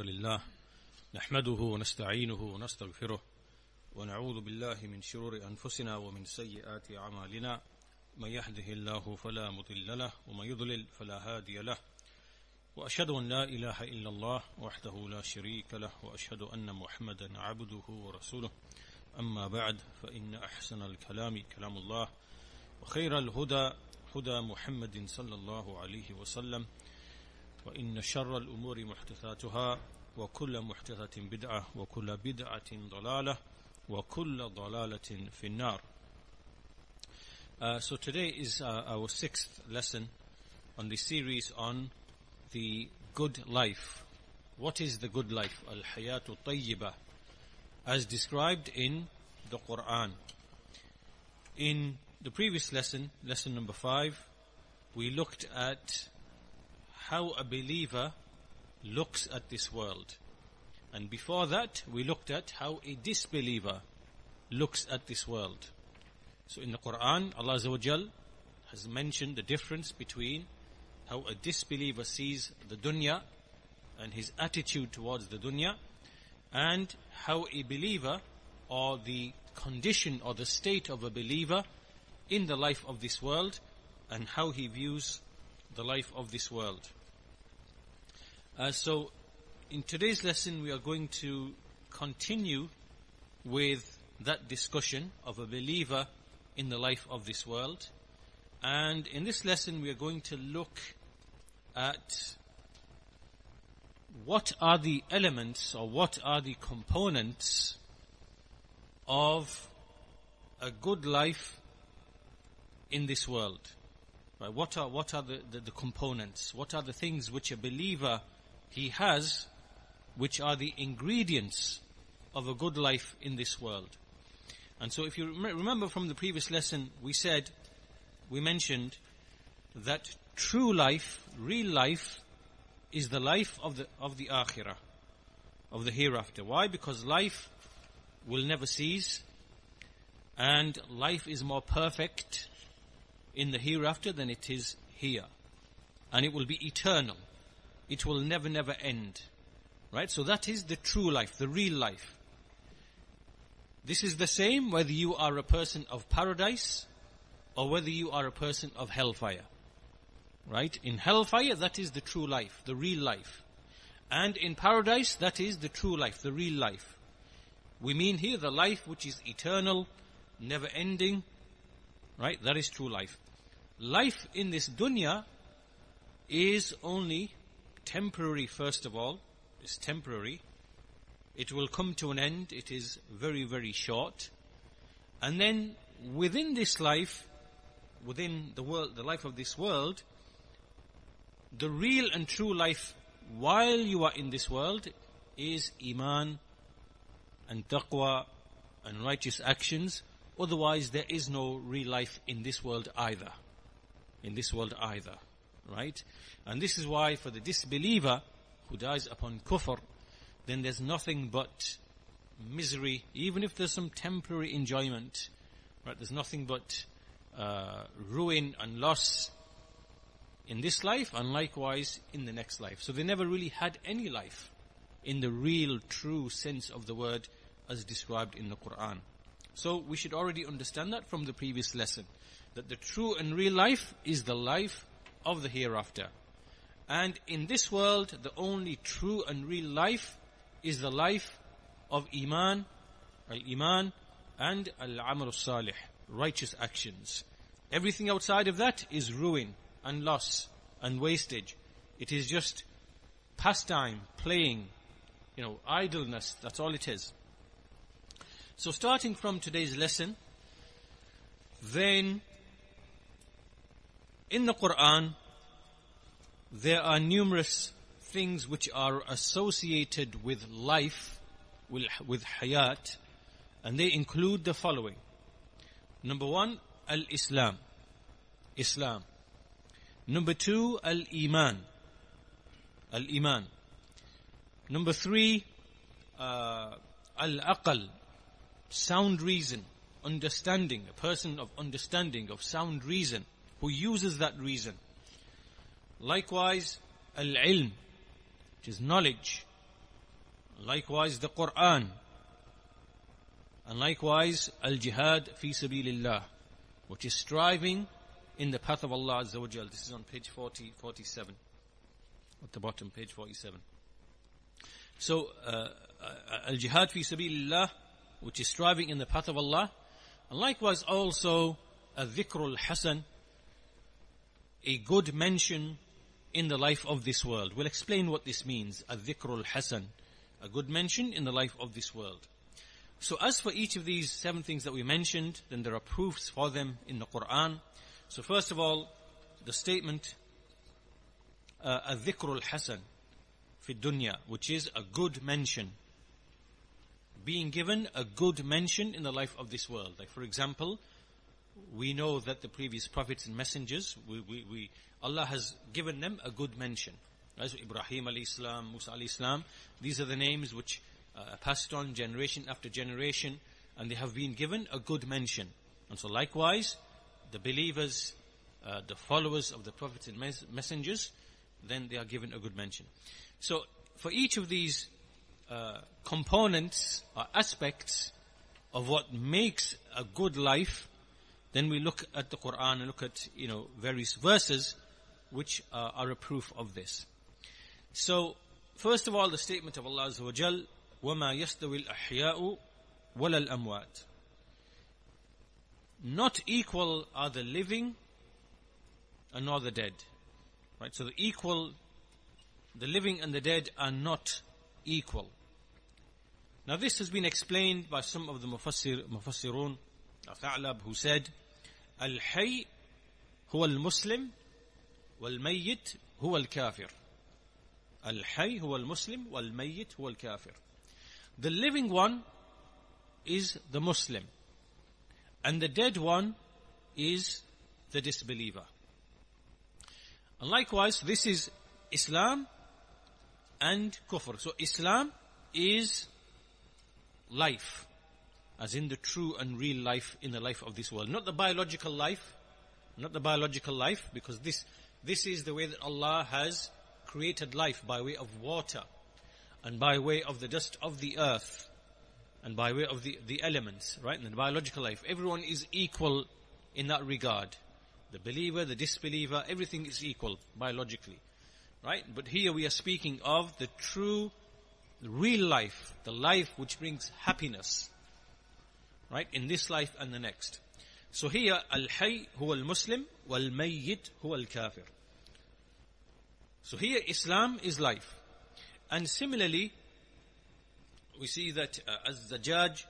لله نحمده ونستعينه ونستغفره ونعوذ بالله من شرور أنفسنا ومن سيئات أعمالنا. من يهده الله فلا مضل له ومن يضلل فلا هادي له. وأشهد أن لا إله إلا الله وحده لا شريك له وأشهد أن محمدا عبده ورسوله. أما بعد فإن أحسن الكلام كلام الله وخير الهدى هدى محمد صلى الله عليه وسلم. وإن شر الأمور محدثاتها وكل محدثة بدعة وكل بدعة ضلالة وكل ضلالة في النار uh, So today is uh, our sixth lesson on the series on the good life. What is the good life? Al-Hayatu Tayyibah as described in the Quran. In the previous lesson, lesson number five, we looked at how a believer looks at this world. And before that, we looked at how a disbeliever looks at this world. So in the Quran, Allah has mentioned the difference between how a disbeliever sees the dunya and his attitude towards the dunya and how a believer or the condition or the state of a believer in the life of this world and how he views the life of this world. Uh, so, in today's lesson, we are going to continue with that discussion of a believer in the life of this world. And in this lesson, we are going to look at what are the elements or what are the components of a good life in this world. Right? What are what are the, the, the components? What are the things which a believer he has, which are the ingredients of a good life in this world? And so, if you rem- remember from the previous lesson, we said, we mentioned that true life, real life, is the life of the of the akhirah, of the hereafter. Why? Because life will never cease, and life is more perfect in the hereafter than it is here. And it will be eternal. It will never, never end. Right? So that is the true life, the real life. This is the same whether you are a person of paradise or whether you are a person of hellfire. Right? In hellfire, that is the true life, the real life. And in paradise, that is the true life, the real life. We mean here the life which is eternal, never ending, Right? That is true life. Life in this dunya is only temporary, first of all. It's temporary. It will come to an end. It is very, very short. And then within this life, within the world, the life of this world, the real and true life while you are in this world is iman and taqwa and righteous actions Otherwise, there is no real life in this world either. In this world either. Right? And this is why for the disbeliever who dies upon kufr, then there's nothing but misery, even if there's some temporary enjoyment. Right? There's nothing but uh, ruin and loss in this life and likewise in the next life. So they never really had any life in the real, true sense of the word as described in the Quran. So we should already understand that from the previous lesson. That the true and real life is the life of the hereafter. And in this world, the only true and real life is the life of Iman, Al-Iman, and Al-Amal Salih, righteous actions. Everything outside of that is ruin and loss and wastage. It is just pastime, playing, you know, idleness, that's all it is. So starting from today's lesson, then in the Quran, there are numerous things which are associated with life, with, with hayat, and they include the following. Number one, al-Islam, Islam. Number two, al-Iman, al-Iman. Number three, uh, al-Aql, sound reason, understanding, a person of understanding, of sound reason, who uses that reason. Likewise, al-ilm, which is knowledge. Likewise the Quran. And likewise al-jihad fi sabilillah, which is striving in the path of Allah Azza wa. This is on page 40, 47. At the bottom, page 47. So, uh, al-jihad fi sabilillah, which is striving in the path of Allah. And likewise also, a-dhikrul hasan, a good mention in the life of this world. We'll explain what this means. A-dhikrul hasan, a good mention in the life of this world. So as for each of these seven things that we mentioned, then there are proofs for them in the Quran. So first of all, the statement, uh, al-dhikrul hasan fi dunya, which is a good mention. Being given a good mention in the life of this world. Like for example, we know that the previous prophets and messengers, we, we, we, Allah has given them a good mention. As Ibrahim alayhi salam, Musa alayhi salam, these are the names which uh, passed on generation after generation, and they have been given a good mention. And so likewise, the believers, uh, the followers of the prophets and mes- messengers, then they are given a good mention. So for each of these uh, components or aspects of what makes a good life, then we look at the Quran and look at you know various verses which uh, are a proof of this. So first of all, the statement of Allah Azza wa Jal, وَمَا يَسْتَوِي الْأَحْيَاءُ وَلَا الْأَمْوَاتِ Not equal are the living and nor the dead. Right? So the equal, the living and the dead are not equal. Now this has been explained by some of the mufassir, mufassirun, Tha'lab, who said, Al-Hay huwa al-Muslim wal-Mayyit huwa al-Kafir. Al-Hay huwa al-Muslim wal-Mayyit huwa al-Kafir. The living one is the Muslim. And the dead one is the disbeliever. And likewise, this is Islam and Kufr. So Islam is life, as in the true and real life in the life of this world. Not the biological life, not the biological life, because this, this is the way that Allah has created life by way of water and by way of the dust of the earth and by way of the, the elements, right? In the biological life, everyone is equal in that regard. The believer, the disbeliever, everything is equal biologically, right? But here we are speaking of the true, real life, the life which brings happiness, right? In this life and the next. So here, al-hay huwa al-muslim, wal-mayyit huwa al-kafir. So here, Islam is life. And similarly, we see that uh, the judge,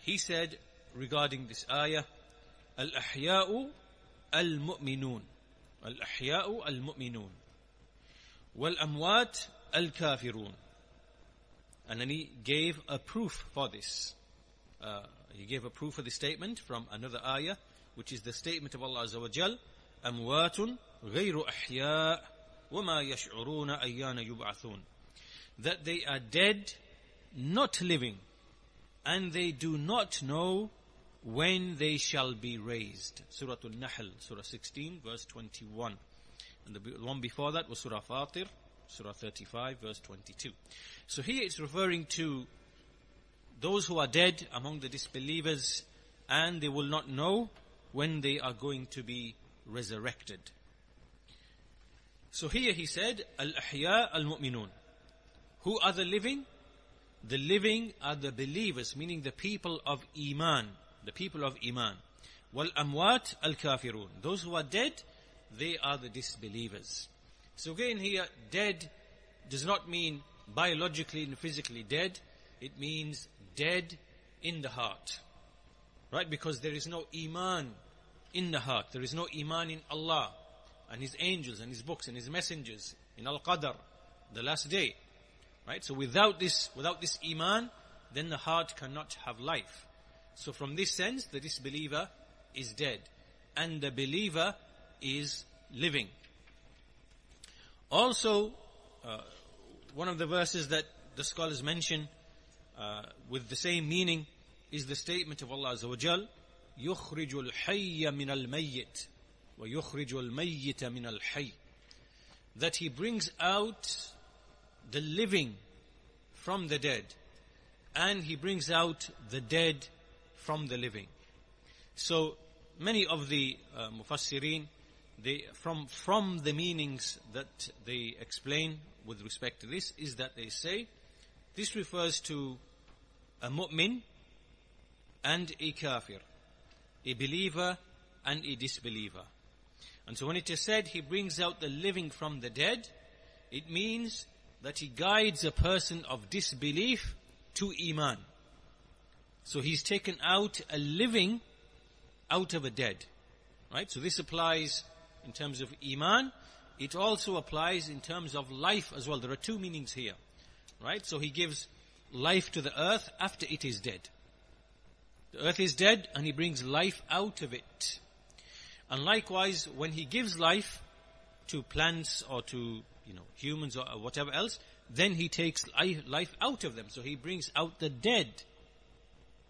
he said regarding this ayah, Al-Ahya'u Al-Mu'minun. Al-Ahya'u Al-Mu'minun. Wal-Amwat Al-Kafirun. And then he gave a proof for this. Uh, he gave a proof for the statement from another ayah, which is the statement of Allah Azza wa Jal, أموات غير أحياء وما يشعرون أيان يبعثون that they are dead, not living, and they do not know when they shall be raised. Surah Al-Nahl, Surah 16, verse 21. And the one before that was Surah Fatir, Surah 35, verse 22. So here it's referring to those who are dead among the disbelievers, and they will not know when they are going to be resurrected. So here he said, Al-Ahya al-Mu'minun. Who are the living? The living are the believers, meaning the people of Iman, the people of Iman. Wal amwat al kafirun. Those who are dead, they are the disbelievers. So again here, dead does not mean biologically and physically dead. It means dead in the heart. Right? Because there is no Iman in the heart. There is no Iman in Allah and His angels and His books and His messengers in Al-Qadr, the last day. Right? So without this, without this iman, then the heart cannot have life. So from this sense, the disbeliever is dead. And the believer is living. Also, uh, one of the verses that the scholars mention uh, with the same meaning is the statement of Allah Azza wa Jal, يخرج الحي من الميت ويخرج الميت من الحي that he brings out the living from the dead. And he brings out the dead from the living. So many of the uh, mufassirin, they, from, from the meanings that they explain with respect to this, is that they say this refers to a mu'min and a kafir, a believer and a disbeliever. And so when it is said he brings out the living from the dead, it means that he guides a person of disbelief to Iman. So he's taken out a living out of a dead. Right? So this applies in terms of Iman. It also applies in terms of life as well. There are two meanings here. Right? So he gives life to the earth after it is dead. The earth is dead and he brings life out of it. And likewise, when he gives life to plants or to, you know, humans or whatever else, then he takes life out of them. So he brings out the dead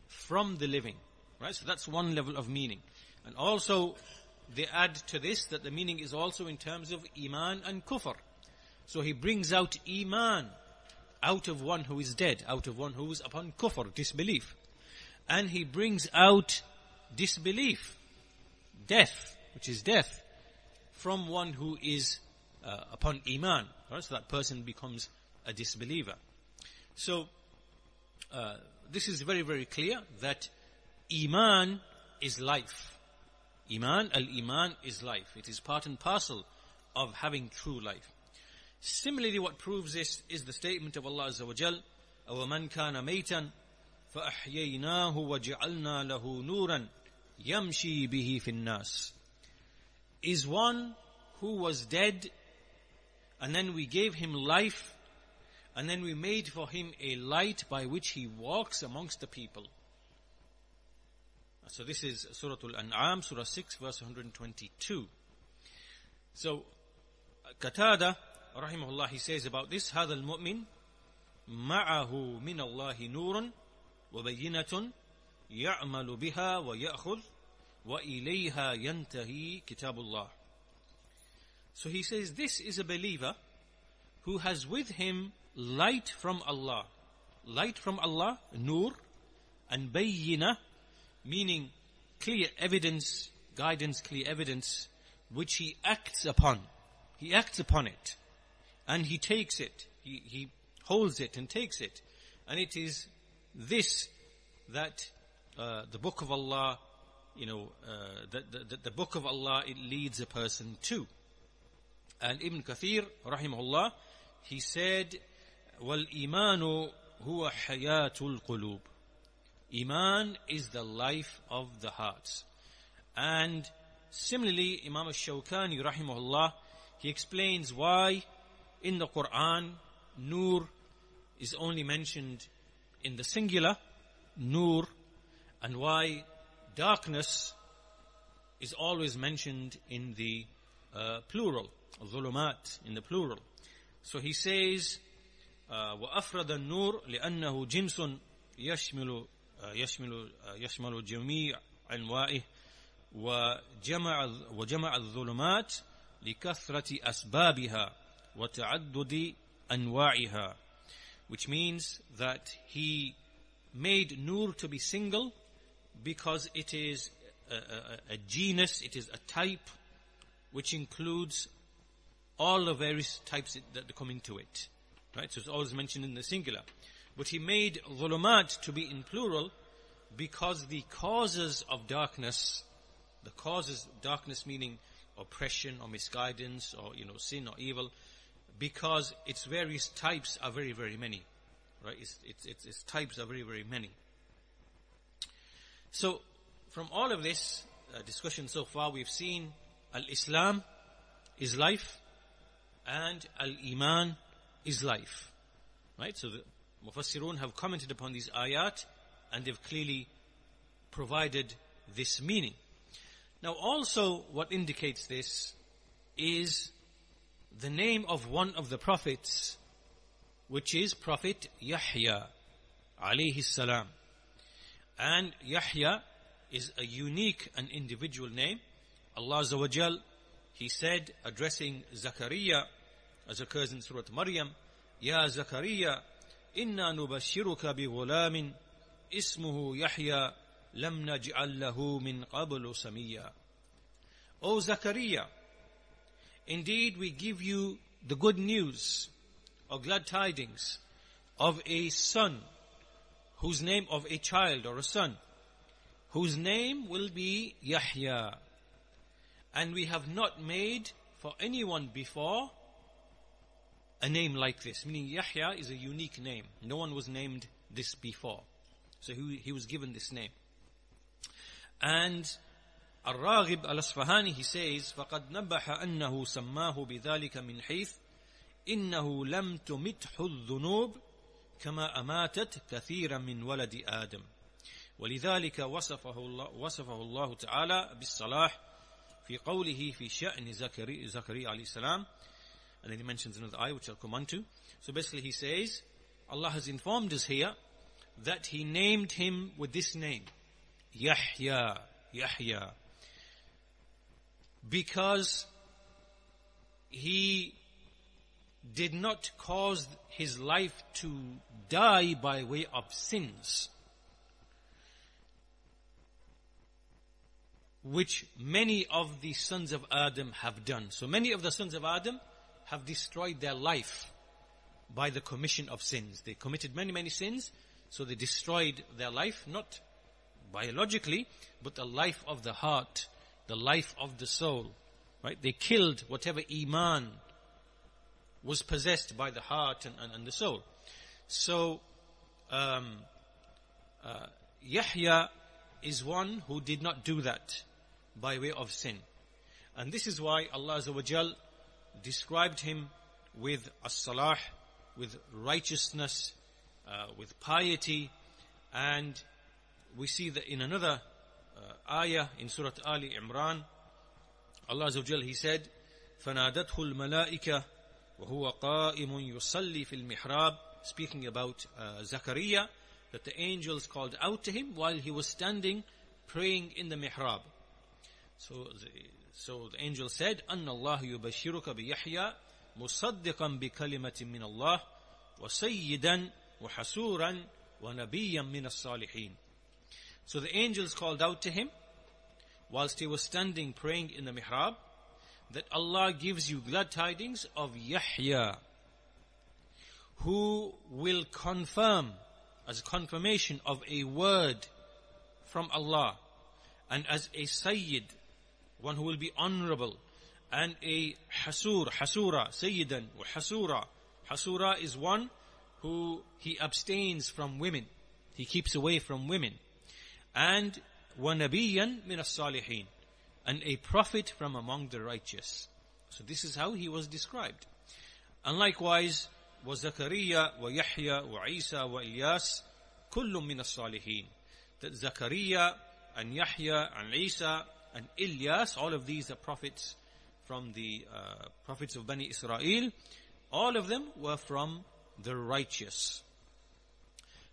from the living. Right? So that's one level of meaning. And also, they add to this that the meaning is also in terms of Iman and Kufr. So he brings out Iman out of one who is dead, out of one who is upon Kufr, disbelief. And he brings out disbelief, death, which is death, from one who is uh, upon Iman. Right? So that person becomes a disbeliever. So, uh, this is very, very clear that Iman is life. Iman, al-Iman is life. It is part and parcel of having true life. Similarly, what proves this is the statement of Allah Azza wa Jal, أَوَمَنْ كَانَ مَيْتًا فَأَحْيَيْنَاهُ وَجَعَلْنَا لَهُ نُورًا يَمْشِي بِهِ فِي النَّاسِ Is one who was dead and then we gave him life and then we made for him a light by which he walks amongst the people. So this is Surah Al-An'am, Surah 6, verse 122. So, Qatada, rahimahullah, he says about this, هذا المؤمن معه من الله نور وبينة يعمل بها ويأخذ وإليها ينتهي كتاب الله. So he says, this is a believer who has with him light from Allah. Light from Allah, nur, and bayyina, meaning clear evidence, guidance, clear evidence, which he acts upon. He acts upon it. And he takes it. He, he holds it and takes it. And it is this that uh, the book of Allah, you know, uh, the, the, the book of Allah, it leads a person to. And Ibn Kathir, rahimahullah, he said, والإيمان هو حياة القلوب Iman is the life of the hearts. And similarly, Imam al-Shawkani rahimahullah, he explains why in the Quran, Nur is only mentioned in the singular, Nur, and why darkness is always mentioned in the uh, plural, Zulumat, in the plural. So he says, وأفرد النور لأنه جنس يشمل يشمل يشمل جميع أنواعه وجمع وجمع الظلمات لكثرة أسبابها وتعدد أنواعها which means that he made nur to be single because it is a, a, a genus, it is a type which includes all the various types that come into it. Right? So it's always mentioned in the singular. But he made dhulumat to be in plural because the causes of darkness, the causes of darkness meaning oppression or misguidance or, you know, sin or evil, because its various types are very, very many. Right? Its, its, its, its types are very, very many. So, from all of this uh, discussion so far, we've seen Al-Islam is life and Al-Iman is life. Right? So the Mufassirun have commented upon these ayat and they've clearly provided this meaning. Now also what indicates this is the name of one of the prophets which is Prophet Yahya alayhi salam. And Yahya is a unique and individual name. Allah Azza wa Jal, He said addressing Zakaria as occurs in Surah Maryam, Ya Zakaria, إنا نبشرك بغلام اسمه يحيى لم نجعل له من قبل سميا O Zakaria, indeed we give you the good news or glad tidings of a son whose name of a child or a son whose name will be Yahya. And we have not made for anyone before a name like this. Meaning Yahya is a unique name. No one was named this before. So he, he was given this name. And الراغب الأصفهاني he says فقد نبح أنه سماه بذلك من حيث إنه لم تمته الذنوب كما أماتت كثيرا من ولد آدم. ولذلك وصفه الله, وصفه الله تعالى بالصلاح في قوله في شأن زكريا زكريا عليه السلام. And then he mentions another ayah which I'll come on to. So basically he says Allah has informed us here that he named him with this name Yahya Yahya. Because he did not cause his life to die by way of sins, which many of the sons of Adam have done. So many of the sons of Adam have destroyed their life by the commission of sins. They committed many, many sins, so they destroyed their life, not biologically, but the life of the heart, the life of the soul. Right? They killed whatever iman was possessed by the heart and, and, and the soul. So, um, uh, Yahya is one who did not do that by way of sin. And this is why Allah Azza described him with as-salah, with righteousness, uh, with piety, and we see that in another ayah in Surah Ali Imran, Allah Azza He said, فَنَادَتْهُ الْمَلَائِكَةِ وهو قائم يصلي في المحراب speaking about uh, Zachariah that the angels called out to him while he was standing praying in the mihrab so the, so the angel said أن الله يبشرك بيحيى مصدقا بكلمة من الله وسيدا وحسورا ونبيا من الصالحين so the angels called out to him whilst he was standing praying in the mihrab that Allah gives you glad tidings of Yahya, who will confirm as confirmation of a word from Allah, and as a Sayyid, one who will be honorable, and a Hasur, Hasura, Sayyidan, or Hasura. Hasura is one who he abstains from women. He keeps away from women And وَنَبِيًّا مِنَ الصَّالِحِينَ and a prophet from among the righteous. So this is how he was described. And likewise, وزكريا ويحيى وعيسى وإلياس كل من الصالحين. That Zakaria and Yahya and Isa and Ilyas, all of these are prophets from the uh, prophets of Bani Israel. All of them were from the righteous.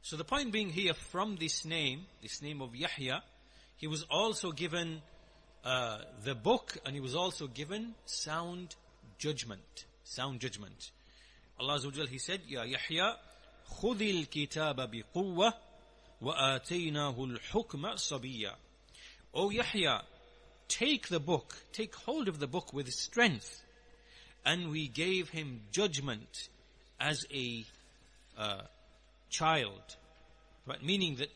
So the point being here, from this name, this name of Yahya, he was also given uh, the book and he was also given sound judgment. Sound judgment. Allah Azza wa He said, Ya Yahya, خذ الكتاب بقوة وآتيناه الحكم صبيا. O Yahya, take the book, take hold of the book with strength. And we gave him judgment as a uh, child. Right? Meaning that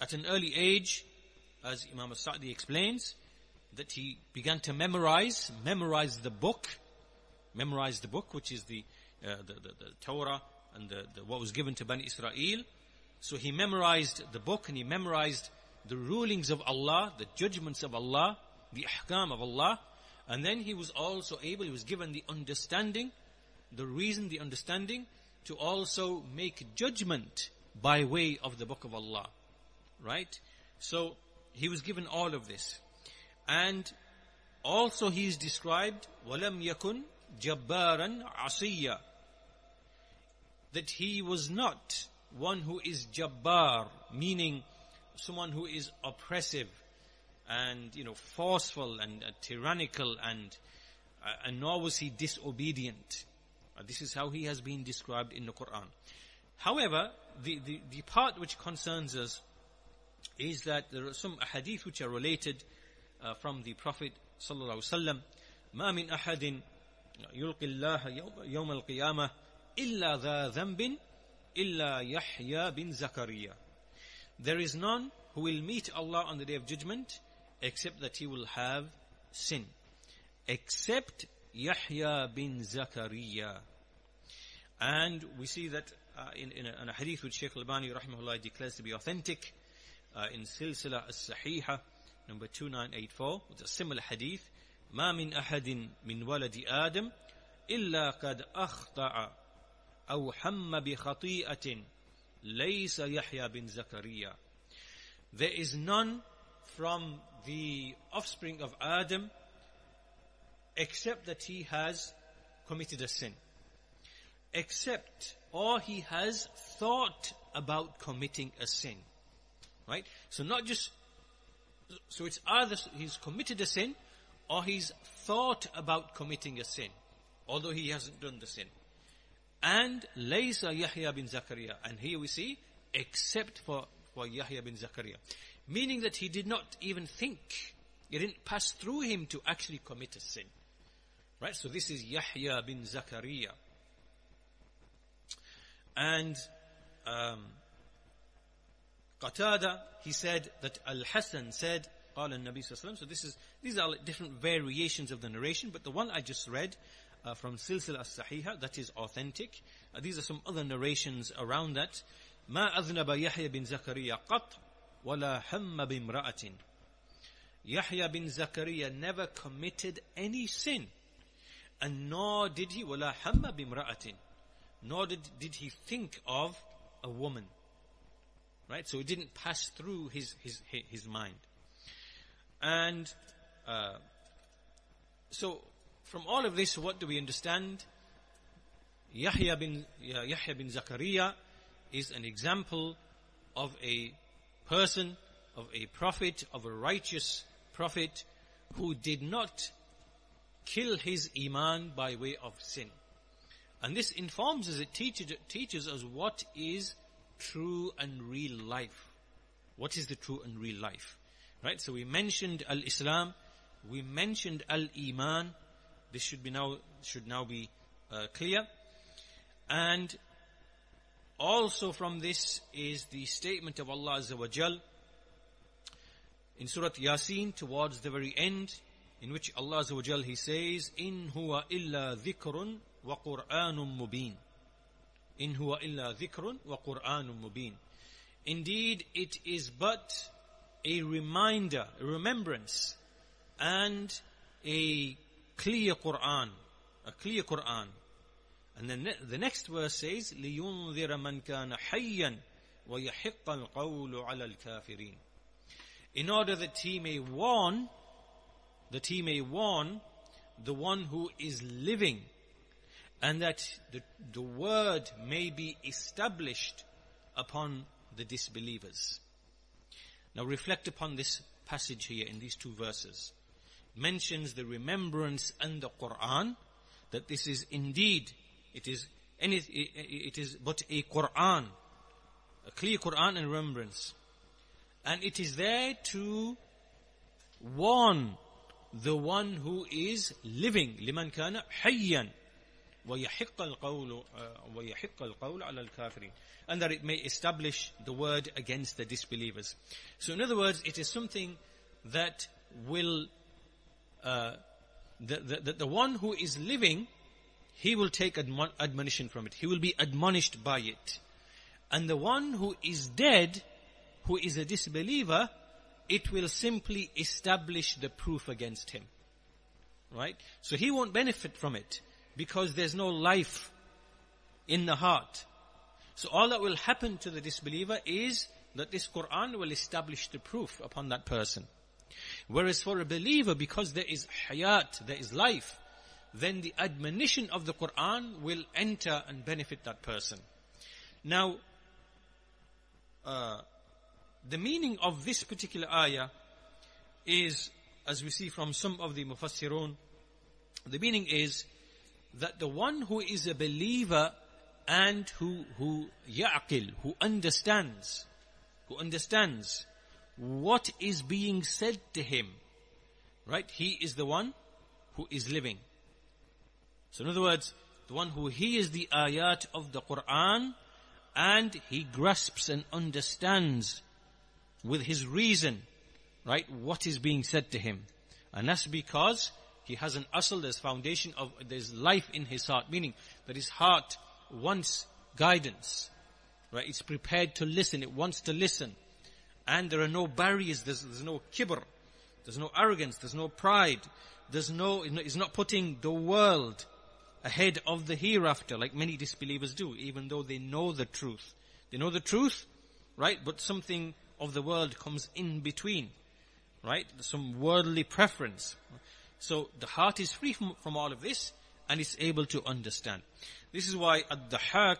at an early age, as Imam al-Sa'di explains, that he began to memorize, memorize the book, memorize the book, which is the, uh, the, the, the, Torah and the, the, what was given to Bani Israel. So he memorized the book and he memorized the rulings of Allah, the judgments of Allah, the ahkam of Allah. And then he was also able, he was given the understanding, the reason, the understanding, to also make judgment by way of the book of Allah. Right? So, he was given all of this. And also he is described, وَلَمْ يَكُنْ جَبَّارًا عَصِيًّا That he was not one who is jabbar, meaning someone who is oppressive and, you know, forceful and uh, tyrannical and, uh, and nor was he disobedient. Uh, this is how he has been described in the Quran. However, the, the, the part which concerns us is that there are some hadith which are related uh, from the Prophet sallallahu alaihi wasallam. ما من أحد يلقي الله يوم القيامة إلا ذا ذنب إلا يحيى بن زكريا. There is none who will meet Allah on the day of judgment except that he will have sin. Except Yahya bin Zakaria. And we see that uh, in, in, a, in, a, hadith which Sheikh Al-Albani rahimahullah declares to be authentic uh, in Silsila al-Sahiha number 2984 with a similar hadith. ما من أحد من ولد آدم إلا قد أخطأ أو حم بخطيئة ليس يحيى بن زكريا There is none from the offspring of Adam except that he has committed a sin. Except, or he has thought about committing a sin. Right? So not just, so it's either he's committed a sin, or he's thought about committing a sin, although he hasn't done the sin. And Laysa Yahya bin Zakaria. And here we see, except for, for Yahya bin Zakaria. Meaning that he did not even think, it didn't pass through him to actually commit a sin. Right? So this is Yahya bin Zakaria. And um, Qatada, he said that Al-Hasan said, قال النبي صلى الله عليه وسلم. So this is, these are different variations of the narration, but the one I just read uh, from Silsila as-Sahiha, that is authentic. Uh, these are some other narrations around that. ما أذنب يحيى بن زكريا قط ولا هم بامرأة. Yahya bin Zakaria never committed any sin. And nor did he, ولا هم بامرأة. Nor did, did he think of a woman. Right? So it didn't pass through his, his, his mind. And, uh, so, from all of this, what do we understand? Yahya bin, Yahya bin Zakaria is an example of a person, of a prophet, of a righteous prophet who did not kill his iman by way of sin. And this informs us, it teaches, teaches us what is true and real life. What is the true and real life? Right? So we mentioned al-Islam, we mentioned al-Iman. This should be now, should now be uh, clear. And also from this is the statement of Allah Azza wa Jal in Surah Yasin towards the very end in which Allah Azza wa Jal He says, In huwa illa dhikrun wa Qur'anun mubin. In huwa illa dhikrun wa Qur'anun mubin. Indeed, it is but a reminder, a remembrance, and a clear Quran, a clear Quran. And then the next verse says, لِيُنذِرَ مَنْ كَانَ حَيًّا وَيَحِقَّ الْقَوْلُ عَلَى الْكَافِرِينَ In order that he may warn, that he may warn the one who is living and that the, the word may be established upon the disbelievers. Now reflect upon this passage here in these two verses. It mentions the remembrance and the Quran, that this is indeed, it is, any, it is but a Quran, a clear Quran and remembrance. And it is there to warn the one who is living, لمن كان حيا ويحق القول ويحق القول على الكافرين and that it may establish the word against the disbelievers. So in other words, it is something that will uh, the, the, the one who is living, he will take admon- admonition from it. He will be admonished by it. And the one who is dead, who is a disbeliever, it will simply establish the proof against him. Right? So he won't benefit from it because there's no life in the heart. So all that will happen to the disbeliever is that this Quran will establish the proof upon that person. Whereas for a believer, because there is hayat, there is life, then the admonition of the Quran will enter and benefit that person. Now, uh, the meaning of this particular ayah is, as we see from some of the mufassirun, the meaning is that the one who is a believer and who, who ya'qil, who understands, who understands what is being said to him. Right? He is the one who is living. So in other words, the one who hears the ayat of the Quran and he grasps and understands with his reason, right, what is being said to him. And that's because he has an asl, there's foundation of, there's life in his heart, meaning that his heart wants guidance, right? It's prepared to listen, it wants to listen. And there are no barriers, there's, there's no kibr, there's no arrogance, there's no pride, there's no, it's not putting the world ahead of the hereafter like many disbelievers do, even though they know the truth. They know the truth, right? But something of the world comes in between, right? Some worldly preference. So the heart is free from, from all of this and it's able to understand. This is why Ad-Dahhak,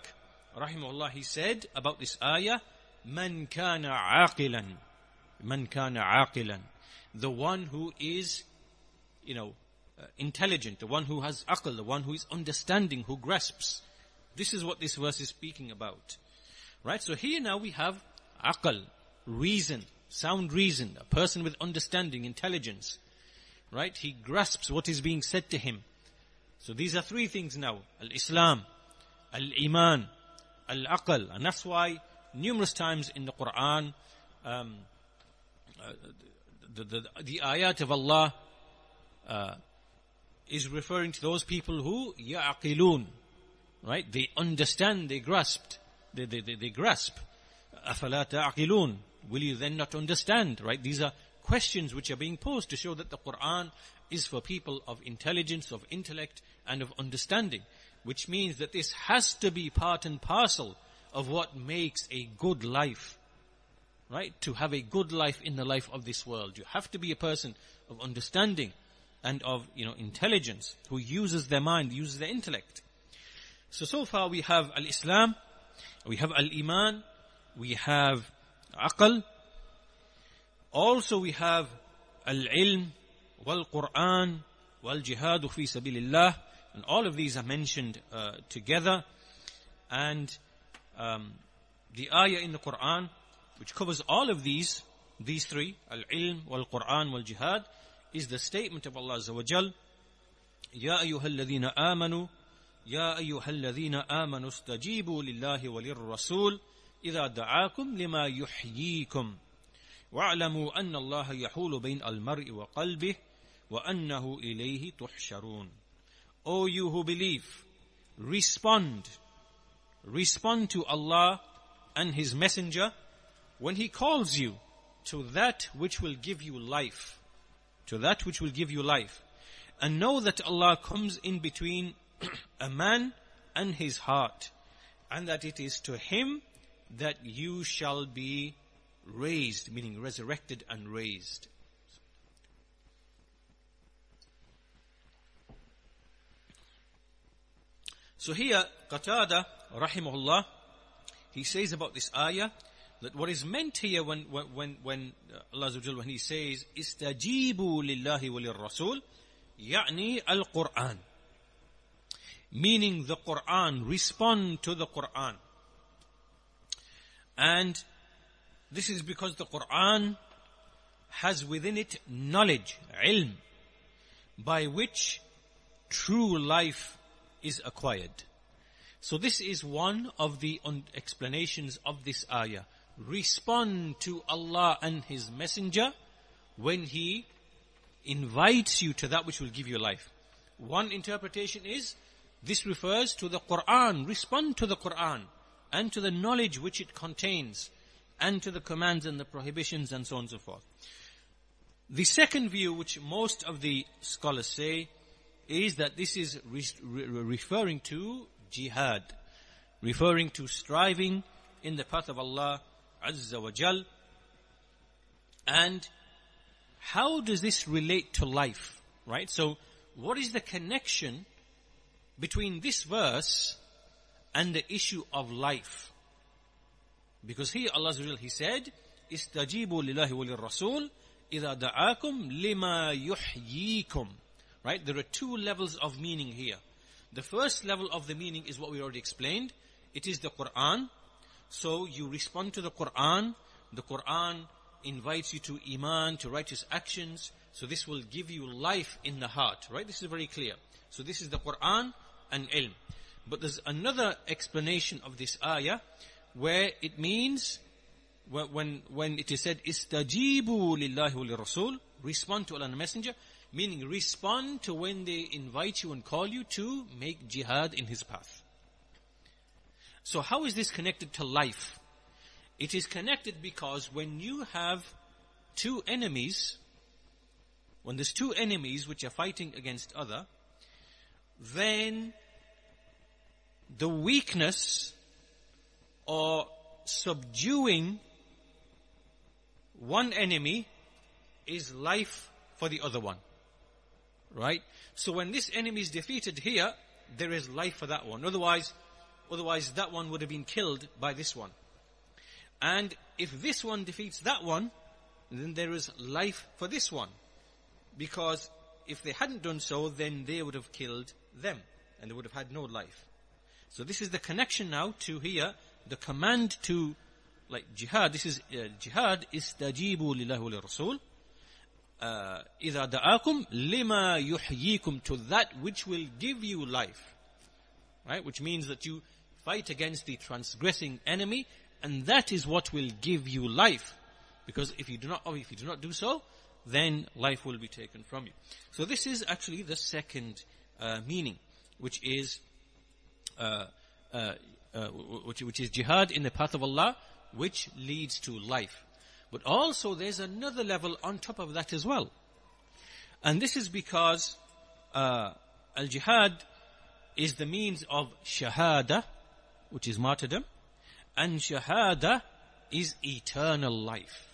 rahimahullah, he said about this ayah, Man kana aqilan. Man kana aqilan. The one who is, you know, uh, intelligent, the one who has aql, the one who is understanding, who grasps. This is what this verse is speaking about. Right? So here now we have aql, reason, sound reason, a person with understanding, intelligence. Right? He grasps what is being said to him. So these are three things now. Al-Islam, Al-Iman, Al-Aql. And that's why numerous times in the Quran, um, uh, the, the, the, ayat of Allah uh, is referring to those people who ya'qilun, right? They understand, they grasped, they, they, they, they grasp. أَفَلَا تَعْقِلُونَ Will you then not understand, right? These are questions which are being posed to show that the Quran is for people of intelligence, of intellect, and of understanding. Which means that this has to be part and parcel of what makes a good life. Right? To have a good life in the life of this world. You have to be a person of understanding and of, you know, intelligence, who uses their mind, uses their intellect. So, so far we have al-Islam, we have al-Iman, we have aql, also we have al-ilm, wal-Quran, wal-jihad fi sabilillah, and all of these are mentioned uh, together. And um, the ayah in the Quran, which covers all of these, these three, al-ilm, wal-Quran, wal-jihad, is the statement of Allah Azza wa Jal, يا أيها الذين آمنوا يا أيها الذين آمنوا استجيبوا لله وللرسول إذا دعاكم لما يحييكم واعلموا أن الله يحول بين المرء وقلبه وأنه إليه تحشرون O you who believe, respond. Respond to Allah and His Messenger when He calls you to that which will give you life to that which will give you life. And know that Allah comes in between a man and his heart. And that it is to him that you shall be raised, meaning resurrected and raised. So here, Qatada, rahimahullah, he says about this ayah, that what is meant here when, when, when uh, Allah when he says, istajibu lillahi walil rasul, ya'ni al-Qur'an. Meaning the Qur'an, respond to the Qur'an. And this is because the Quran has within it knowledge, ilm, by which true life is acquired. So this is one of the explanations of this ayah respond to Allah and His Messenger when He invites you to that which will give you life. One interpretation is this refers to the Quran. Respond to the Quran and to the knowledge which it contains and to the commands and the prohibitions and so on and so forth. The second view, which most of the scholars say, is that this is re- re- referring to jihad, referring to striving in the path of Allah Azza wa Jal. And how does this relate to life? Right? So, what is the connection between this verse and the issue of life. Because here Allah He said, "Istajibu lillahi wa rasul idha da'akum lima yuhyikum." Right? There are two levels of meaning here. The first level of the meaning is what we already explained. It is the Quran. So you respond to the Quran. The Quran invites you to iman, to righteous actions. So this will give you life in the heart. Right? This is very clear. So this is the Quran and ilm. But there's another explanation of this ayah where it means when, when it is said, istajibu lillahi wa rasul, respond to Allah and the Messenger, meaning respond to when they invite you and call you to make jihad in His path. So how is this connected to life? It is connected because when you have two enemies, when there's two enemies which are fighting against other, then the weakness or subduing one enemy is life for the other one. Right? So when this enemy is defeated here, there is life for that one. Otherwise, otherwise that one would have been killed by this one. And if this one defeats that one, then there is life for this one. Because if they hadn't done so, then they would have killed them. And they would have had no life. So this is the connection now to here, the command to, like jihad, this is uh, jihad, istajibu lillahi wa rasul. إذا دعاكم لما يحييكم to that which will give you life. Right? Which means that you fight against the transgressing enemy and that is what will give you life. Because if you do not, if you do not do so, then life will be taken from you. So this is actually the second uh, meaning, which is uh, uh, uh, which, which is jihad in the path of Allah, which leads to life. But also there's another level on top of that as well. And this is because al-jihad is the means of shahada, which is martyrdom, and shahada is eternal life.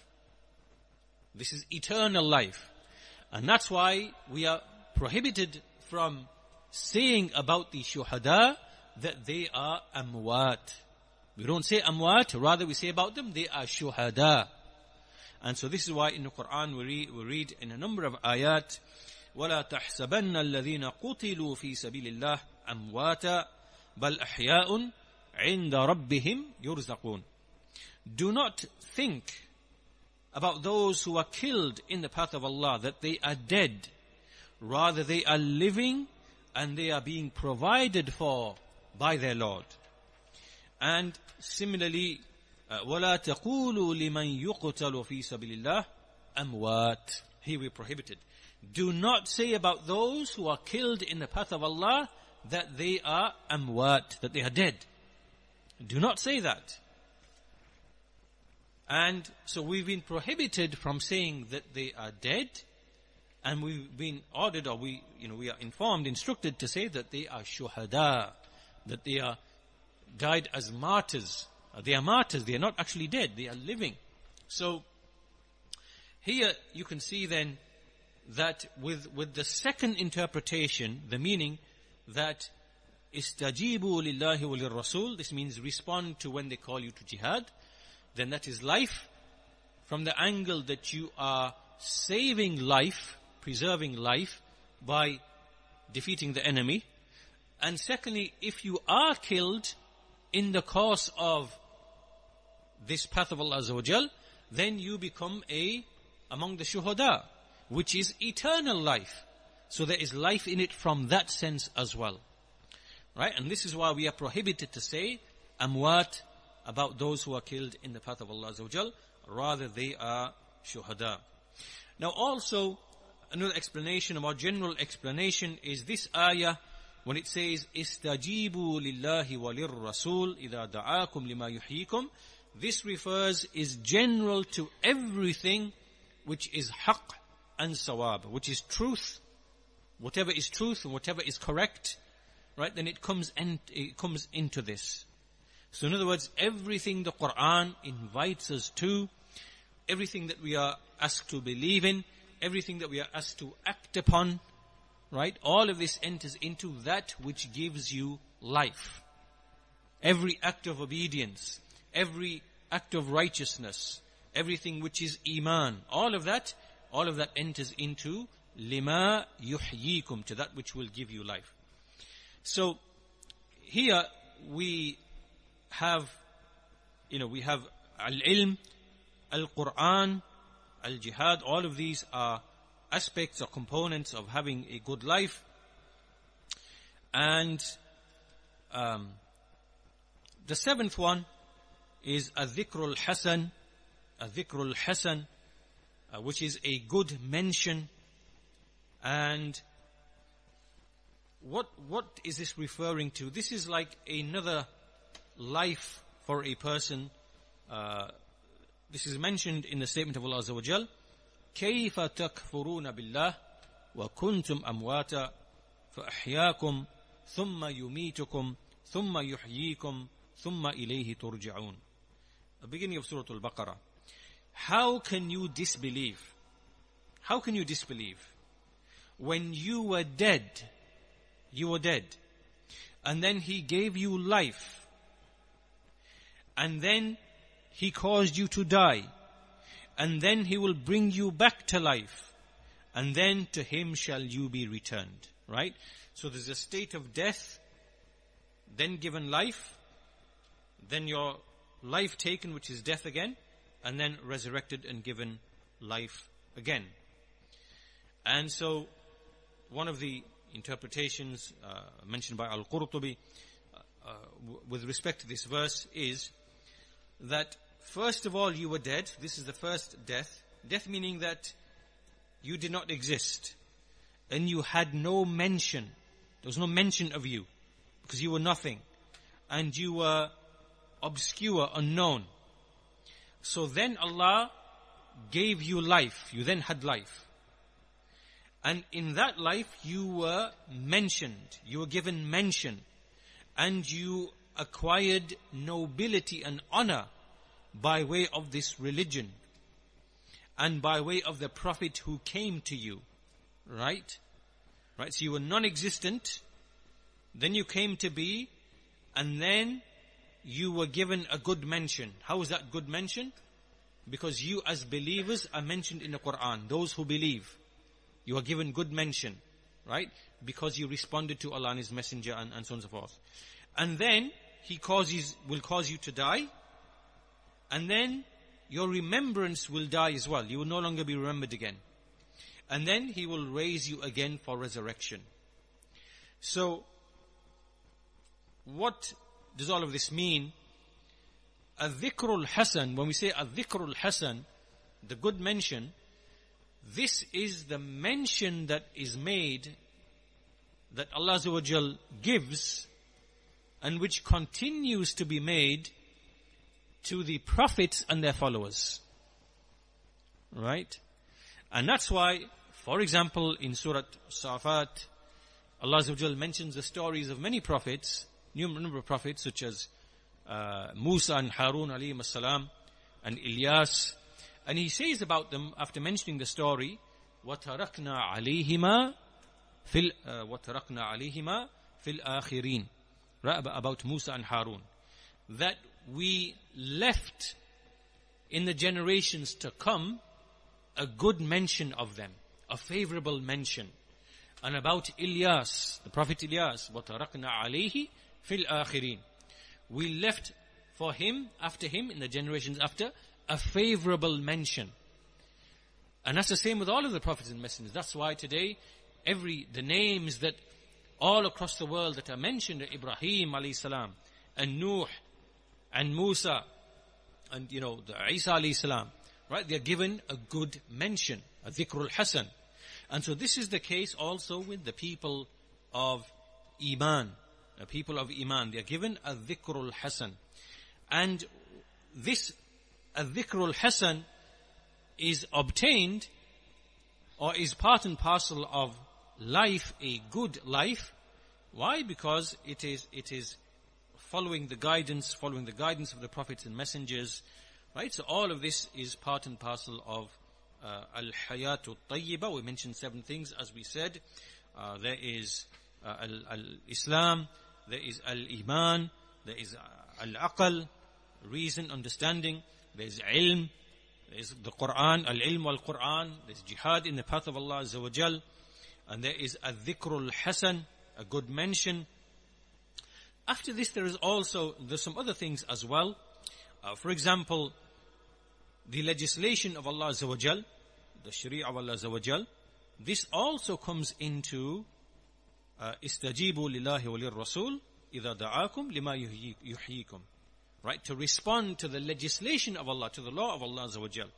This is eternal life. And that's why we are prohibited from saying about the shuhada that they are amwat. We don't say amwat, rather we say about them, they are shuhada. And so this is why in the Quran we read, we read in a number of ayat, وَلَا تَحْسَبَنَّ الَّذِينَ قُتِلُوا فِي سَبِيلِ اللَّهِ أَمْوَاتًا بَلْ أَحْيَاءٌ عِنْدَ رَبِّهِمْ يُرْزَقُونَ Do not think about those who are killed in the path of Allah, that they are dead. Rather they are living and they are being provided for by their Lord. And similarly, وَلَا تَقُولُوا لِمَنْ يُقْتَلُ فِي سَبِيلِ اللَّهِ أَمْوَاتٍ Here we prohibited. Do not say about those who are killed in the path of Allah that they are amwat, that they are dead. Do not say that. And so we've been prohibited from saying that they are dead, and we've been ordered, or we, you know, we are informed, instructed to say that they are shuhada, that they are died as martyrs. Uh, they are martyrs, they are not actually dead, they are living. So, here you can see then that with, with the second interpretation, the meaning that istajibu lillahi wa rasul, this means respond to when they call you to jihad, then that is life from the angle that you are saving life, preserving life by defeating the enemy, and secondly, if you are killed in the course of this path of Allah Azza then you become a among the shuhada, which is eternal life. So there is life in it from that sense as well. Right? And this is why we are prohibited to say amwat about those who are killed in the path of Allah Azza Rather they are shuhada. Now also, another explanation, a more general explanation is this ayah when it says istajibu lillahi walir rasul idha da'akum lima yuhyikum this refers is general to everything which is haqq and sawab which is truth. Whatever is truth and whatever is correct right then it comes and it comes into this. So in other words everything the quran invites us to everything that we are asked to believe in everything that we are asked to act upon right? All of this enters into that which gives you life. Every act of obedience, every act of righteousness, everything which is iman, all of that, all of that enters into lima yuhyikum, to that which will give you life. So, here we have, you know, we have al-ilm, al-Quran, al-jihad, all of these are aspects or components of having a good life. And um, the seventh one is a dhikrul hasan, a dhikrul hasan, uh, which is a good mention. And what what is this referring to? This is like another life for a person. Uh, this is mentioned in the statement of Allah Azza wa. كيف تكفرون بالله وكنتم أمواتا فأحياكم ثم يميتكم ثم يحييكم ثم إليه ترجعون The beginning of Surah Al-Baqarah. How can you disbelieve? How can you disbelieve? When you were dead, you were dead. And then He gave you life. And then He caused you to die. And then He will bring you back to life. And then to Him shall you be returned. Right? So there's a state of death, then given life, then your life taken, which is death again, and then resurrected and given life again. And so, one of the interpretations uh, mentioned by Al-Qurtubi uh, uh, with respect to this verse is that first of all you were dead. This is the first death. Death meaning that you did not exist and you had no mention there was no mention of you because you were nothing and you were obscure, unknown. So then Allah gave you life. You then had life. And in that life you were mentioned. You were given mention. And you acquired nobility and honor by way of this religion. And by way of the Prophet who came to you. Right? Right? So you were non-existent, then you came to be, and then you were given a good mention. How is that good mention? Because you as believers are mentioned in the Quran. Those who believe. You are given good mention. Right? Because you responded to Allah and His Messenger and, and so on and so forth. And then He causes, will cause you to die. And then your remembrance will die as well. You will no longer be remembered again and then he will raise you again for resurrection. So, what does all of this mean? A dhikrul hasan, when we say a dhikrul hasan, the good mention, this is the mention that is made that Allah gives and which continues to be made to the prophets and their followers. Right? And that's why for example, in Surah Safat, Allah mentions the stories of many prophets, number of prophets such as uh, Musa and Harun alayhi salam and Ilyas. And he says about them after mentioning the story, وَتَرَكْنَا عَلَيْهِمَا فِي وَتَرَكْنَا عَلَيْهِمَا فِي الْآخِرِينَ right, about Musa and Harun. That we left in the generations to come a good mention of them a favorable mention. And about Ilyas, the Prophet Ilyas, وَتَرَقْنَا عَلَيْهِ فِي الْآخِرِينَ We left for him, after him, in the generations after, a favorable mention. And that's the same with all of the prophets and messengers. That's why today, every, the names that all across the world that are mentioned, Ibrahim alayhi salam, and Nuh, and Musa, and you know, the Isa alayhi salam, right? They are given a good mention, a dhikrul hasan. And so this is the case also with the people of Iman. The people of Iman. They are given a dhikrul hasan. And this a dhikrul hasan is obtained or is part and parcel of life, a good life. Why? Because it is, it is following the guidance, following the guidance of the prophets and messengers, right? So all of this is part and parcel of uh, al-hayatu tayyiba. We mentioned seven things, as we said. Uh, there is uh, al-Islam, there is al-Iman, there is uh, al-Aql, reason, understanding, there is ilm, there is the Quran, al-ilm wal-Quran, there is jihad in the path of Allah Azza wa Jal, and there is a dhikrul hasan, a good mention, after this, there is also, there's some other things as well. Uh, for example, the legislation of Allah Azawajal, the Sharia of Allah Azawajal. this also comes into uh, istajibu lillahi walir rasul idha da'akum lima yuhyikum right to respond to the legislation of Allah to the law of Allah Azawajal,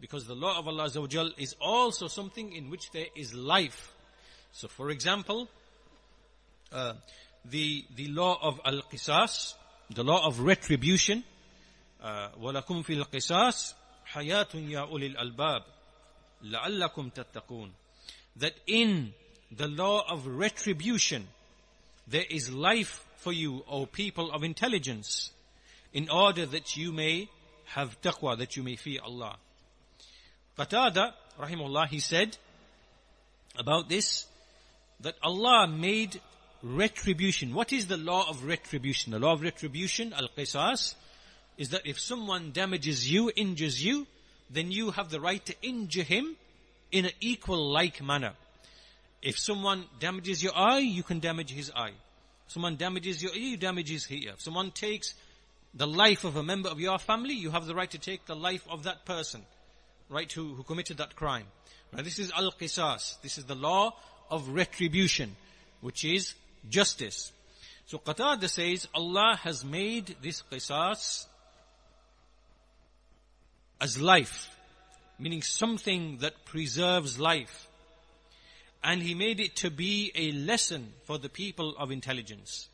because the law of Allah Azawajal is also something in which there is life so for example uh, the, the law of al-qisas, the law of retribution. Uh, وَلَكُمْ فِي الْقِسَاسِ حَيَاتٌ يَا أُولِي الْأَلْبَابِ لَعَلَّكُمْ تَتَّقُونَ That in the law of retribution, there is life for you, O people of intelligence, in order that you may have taqwa, that you may fear Allah. Qatada, rahimullah, he said about this, that Allah made retribution. What is the law of retribution? The law of retribution, al-qisas, is that if someone damages you, injures you, then you have the right to injure him in an equal like manner. If someone damages your eye, you can damage his eye. Someone damages your ear, you damage his ear. If someone takes the life of a member of your family, you have the right to take the life of that person, right, who, who committed that crime. Right, this is al-qisas. This is the law of retribution, which is justice. So Qatada says, Allah has made this qisas as life, meaning something that preserves life. And he made it to be a lesson for the people of intelligence.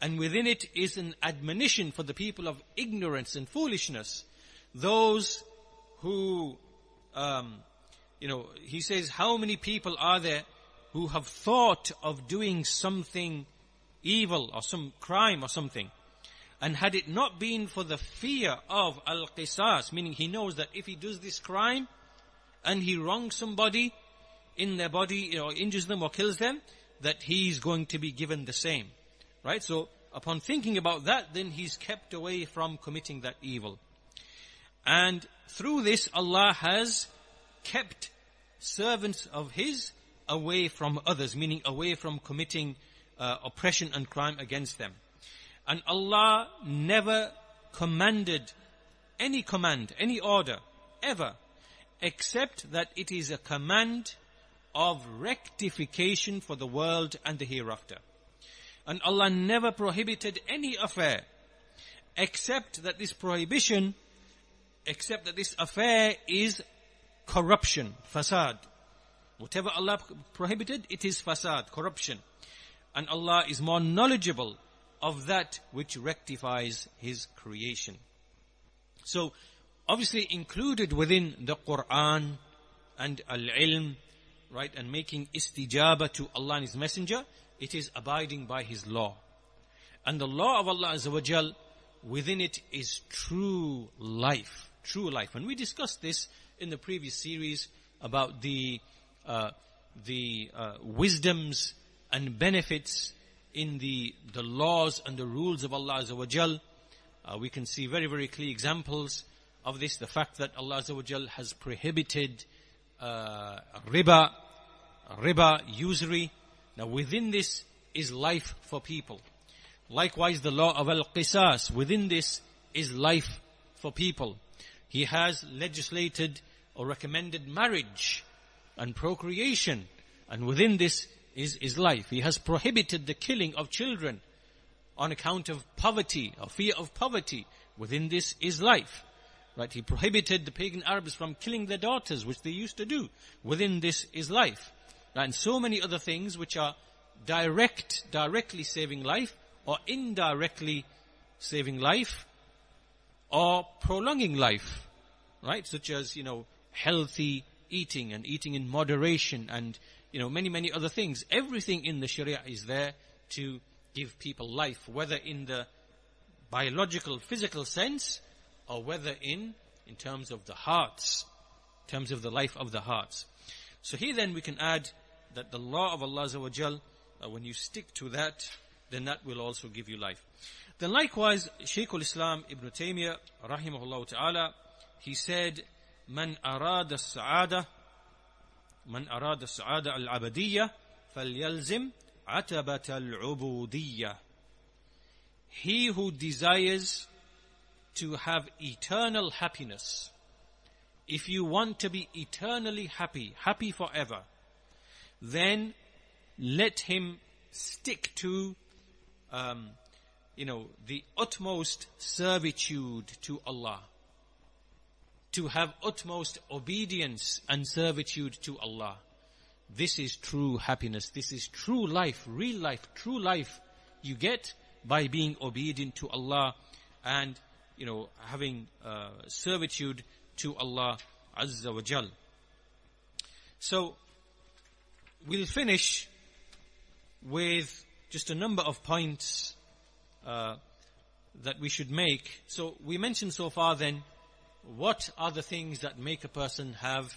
And within it is an admonition for the people of ignorance and foolishness. Those who, um, you know, he says, how many people are there who have thought of doing something evil or some crime or something? And had it not been for the fear of al-qisas, meaning he knows that if he does this crime and he wrongs somebody in their body, know, injures them or kills them, that he's going to be given the same. Right? So, upon thinking about that, then he's kept away from committing that evil. And through this, Allah has kept servants of His away from others, meaning away from committing uh, oppression and crime against them. And Allah never commanded any command, any order, ever, except that it is a command of rectification for the world and the hereafter. And Allah never prohibited any affair, except that this prohibition, except that this affair is corruption, fasad. Whatever Allah prohibited, it is fasad, corruption. And Allah is more knowledgeable of that which rectifies His creation. So, obviously included within the Quran and Al-Ilm, right, and making istijaba to Allah and His Messenger, it is abiding by His law. And the law of Allah Azza wa within it is true life. True life. And we discussed this in the previous series about the, uh, the uh, wisdoms and benefits in the, the laws and the rules of Allah Azza wa Jal. Uh, we can see very, very clear examples of this. The fact that Allah Azza wa Jal has prohibited uh, riba, riba, usury. Now within this is life for people. Likewise the law of al-qisas, within this is life for people. He has legislated or recommended marriage and procreation. And within this is, is life. He has prohibited the killing of children on account of poverty or fear of poverty. Within this is life. Right? He prohibited the pagan Arabs from killing their daughters, which they used to do. Within this is life. Right? And so many other things which are direct, directly saving life or indirectly saving life or prolonging life. Right? Such as, you know, healthy eating and eating in moderation and you know, many, many other things. Everything in the Sharia is there to give people life, whether in the biological, physical sense, or whether in, in terms of the hearts, in terms of the life of the hearts. So here then we can add that the law of Allah Azza uh, when you stick to that, then that will also give you life. Then likewise, Shaykh al-Islam Ibn Taymiyyah, rahimahullah ta'ala, he said, من أراد السعادة من أراد السعادة العبدية فليلزم عتبة العبودية he who desires to have eternal happiness, if you want to be eternally happy, happy forever, then let him stick to, um, you know, the utmost servitude to Allah. To have utmost obedience and servitude to Allah. This is true happiness. This is true life, real life, true life you get by being obedient to Allah and, you know, having uh, servitude to Allah Azza wa Jal. So, we'll finish with just a number of points uh, that we should make. So, we mentioned so far then, what are the things that make a person have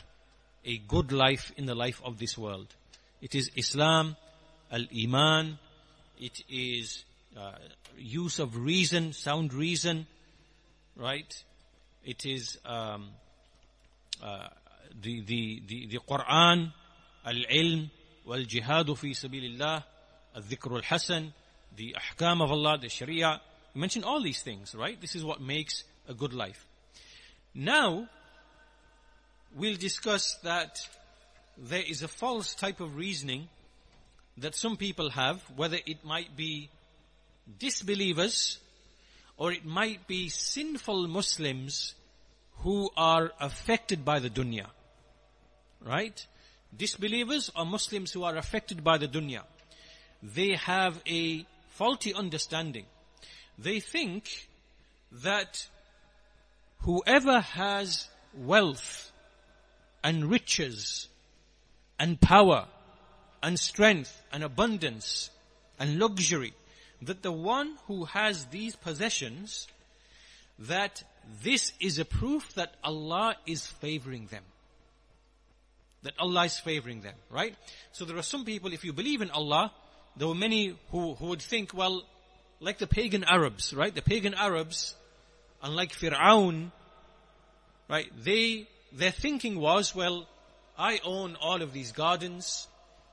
a good life in the life of this world? It is Islam, Al-Iman, it is uh, use of reason, sound reason, right? It is um, uh, the, the, the, the Quran, Al-Ilm, Wal-Jihadu fi sabilillah, Al-Dhikr al-Hasan, the Ahkam of Allah, the Sharia. We mentioned all these things, right? This is what makes a good life. Now, we'll discuss that there is a false type of reasoning that some people have, whether it might be disbelievers or it might be sinful Muslims who are affected by the dunya. Right? Disbelievers or Muslims who are affected by the dunya. They have a faulty understanding. They think that whoever has wealth and riches and power and strength and abundance and luxury that the one who has these possessions, that this is a proof that Allah is favoring them. That Allah is favoring them, right? So there are some people, if you believe in Allah, there were many who, who would think, well, like the pagan Arabs, right? The pagan Arabs, unlike Fir'aun, right? They, their thinking was, well, I own all of these gardens,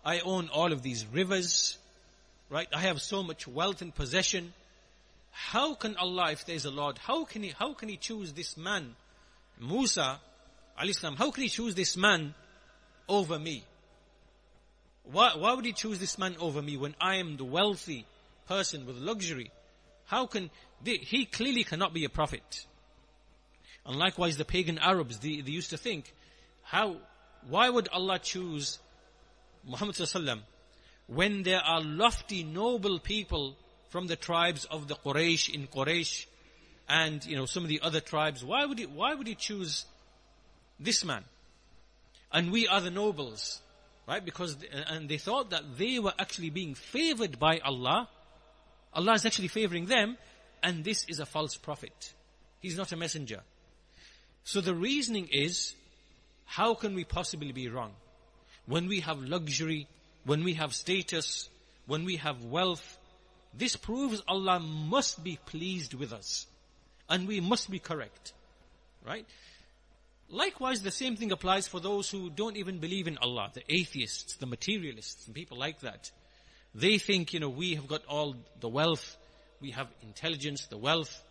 I own all of these rivers, right? I have so much wealth and possession. How can Allah, if there is a Lord, how can He, how can He choose this man, Musa, al-Islam, how can He choose this man over me? Why, why would He choose this man over me when I am the wealthy person with luxury? How can, they, He clearly cannot be a prophet. And likewise the pagan Arabs, they, they used to think, how, why would Allah choose Muhammad when there are lofty, noble people from the tribes of the Quraysh in Quraysh and, you know, some of the other tribes, why would he, why would he choose this man? And we are the nobles, right? Because, and they thought that they were actually being favored by Allah. Allah is actually favoring them, and this is a false prophet. He's not a messenger. So the reasoning is, how can we possibly be wrong? When we have luxury, when we have status, when we have wealth, this proves Allah must be pleased with us. And we must be correct. Right? Likewise, the same thing applies for those who don't even believe in Allah, the atheists, the materialists, and people like that. They think, you know, we have got all the wealth, we have intelligence, the wealth,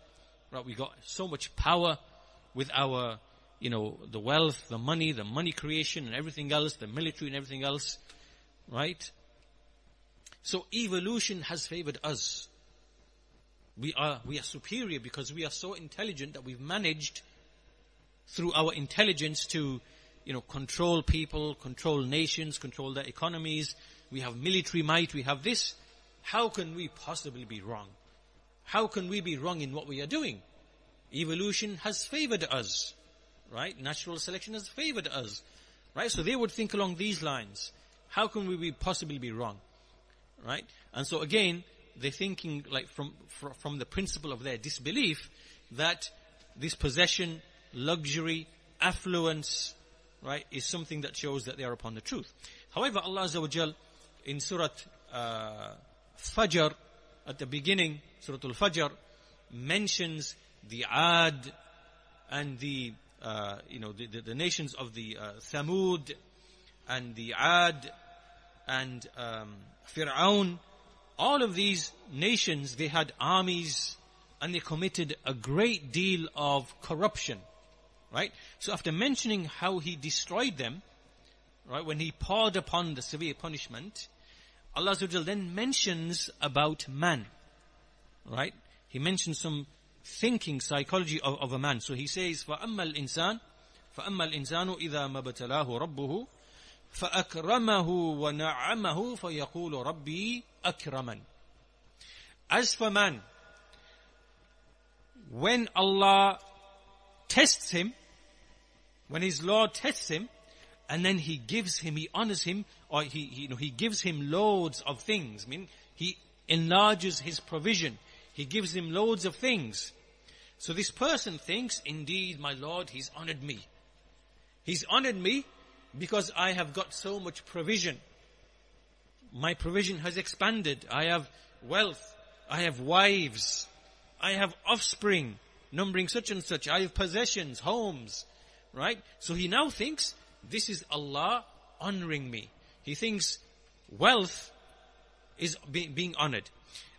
right? We got so much power with our, you know, the wealth, the money, the money creation and everything else, the military and everything else. Right? So evolution has favored us. We are, we are superior because we are so intelligent that we've managed through our intelligence to, you know, control people, control nations, control their economies. We have military might, we have this. How can we possibly be wrong? How can we be wrong in what we are doing? Evolution has favored us, right? Natural selection has favored us, right? So they would think along these lines. How can we be possibly be wrong? Right? And so again, they're thinking like from, from the principle of their disbelief that this possession, luxury, affluence, right, is something that shows that they are upon the truth. However, Allah Azza wa in Surah uh, Fajr, at the beginning, Surah Al-Fajr, mentions the Ad and the, uh, you know, the, the, the, nations of the uh, Thamud and the Ad and um, Fir'aun all of these nations, they had armies and they committed a great deal of corruption. Right? So after mentioning how he destroyed them, right, when he poured upon the severe punishment, Allah then mentions about man. Right? He mentions some thinking psychology of, of a man. So he says, فَأَمَّا الْإِنسَانِ فَأَمَّا الْإِنسَانُ إِذَا مَبْتَلَاهُ رَبُّهُ فأكرمه ونعمه فيقول ربي أكرمن As for man, when Allah tests him, when his Lord tests him, and then he gives him, he honors him, or he, he, you know, he gives him loads of things. I mean, he enlarges his provision. He gives him loads of things. So this person thinks, indeed, my Lord, He's honored me. He's honored me because I have got so much provision. My provision has expanded. I have wealth. I have wives. I have offspring numbering such and such. I have possessions, homes. Right? So he now thinks, this is Allah honoring me. He thinks wealth is be, being honored.